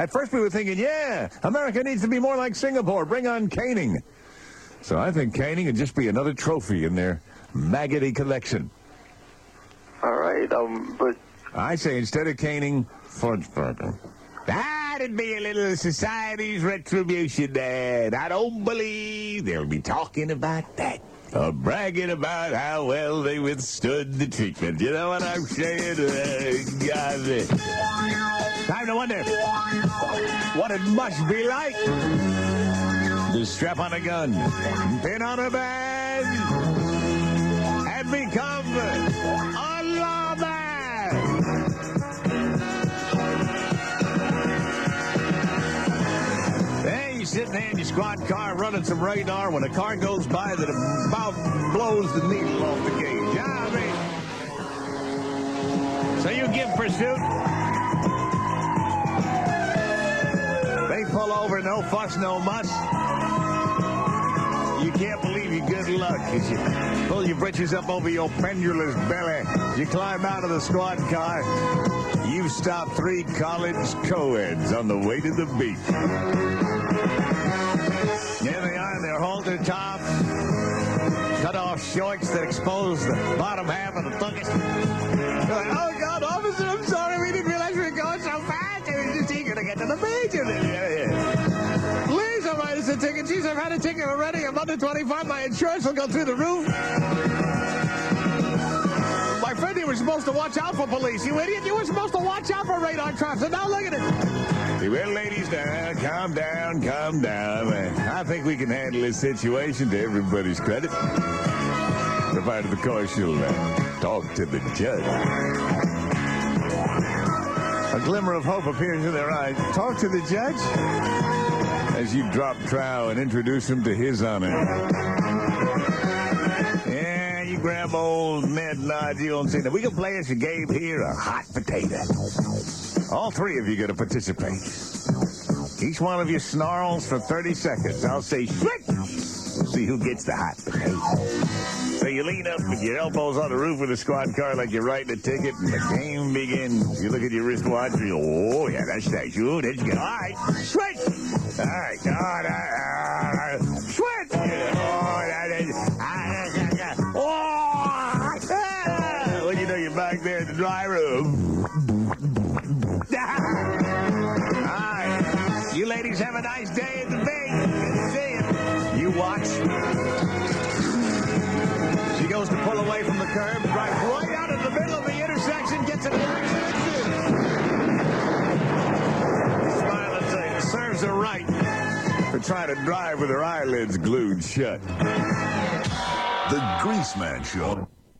At first we were thinking, yeah, America needs to be more like Singapore. Bring on caning. So I think caning would just be another trophy in their maggoty collection. All right, um, but I say instead of caning, fudge burger. That'd be a little society's retribution, Dad. I don't believe they'll be talking about that. Or bragging about how well they withstood the treatment. You know what I'm saying? Uh, God, time to wonder what it must be like to strap on a gun, pin on a bag, and become a lawman. Hey, you sitting there in your squad car running some radar when a car goes by that about blows the needle off the gauge. I mean. So you give pursuit. Pull over, no fuss, no muss. You can't believe your good luck as you pull your britches up over your pendulous belly. You climb out of the squad car. You've stopped three college co-eds on the way to the beach. There they are in their halter tops, cut off shorts that expose the bottom half of the tucket. Had a ticket already. I'm under 25. My insurance will go through the roof. My friend, you were supposed to watch out for police. You idiot. You were supposed to watch out for radar traps. And now look at it. Well, ladies, now, calm down, calm down. I think we can handle this situation to everybody's credit. Provided, of course, you'll uh, talk to the judge. A glimmer of hope appears in their eyes. Talk to the judge? As you drop trow and introduce him to his honor. Grab old Ned you don't see that. We can play us a game here, a hot potato. All three of you going to participate. Each one of you snarls for 30 seconds. I'll say, shit! See who gets the hot potato. Lean up with your elbows on the roof of the squad car like you're writing a ticket, and the game begins. You look at your wristwatch, and you go, oh, yeah, that's nice. Oh, that's good. All right, switch! All right, all right, all right. Switch! Oh, that is... ah. Oh! ah. Well, you know, you're back there in the dry room. All right. You ladies have a nice day Goes to pull away from the curb, drives right out in the middle of the intersection, gets an accident. Smile and say, serves her right for trying to drive with her eyelids glued shut. The Greaseman Show.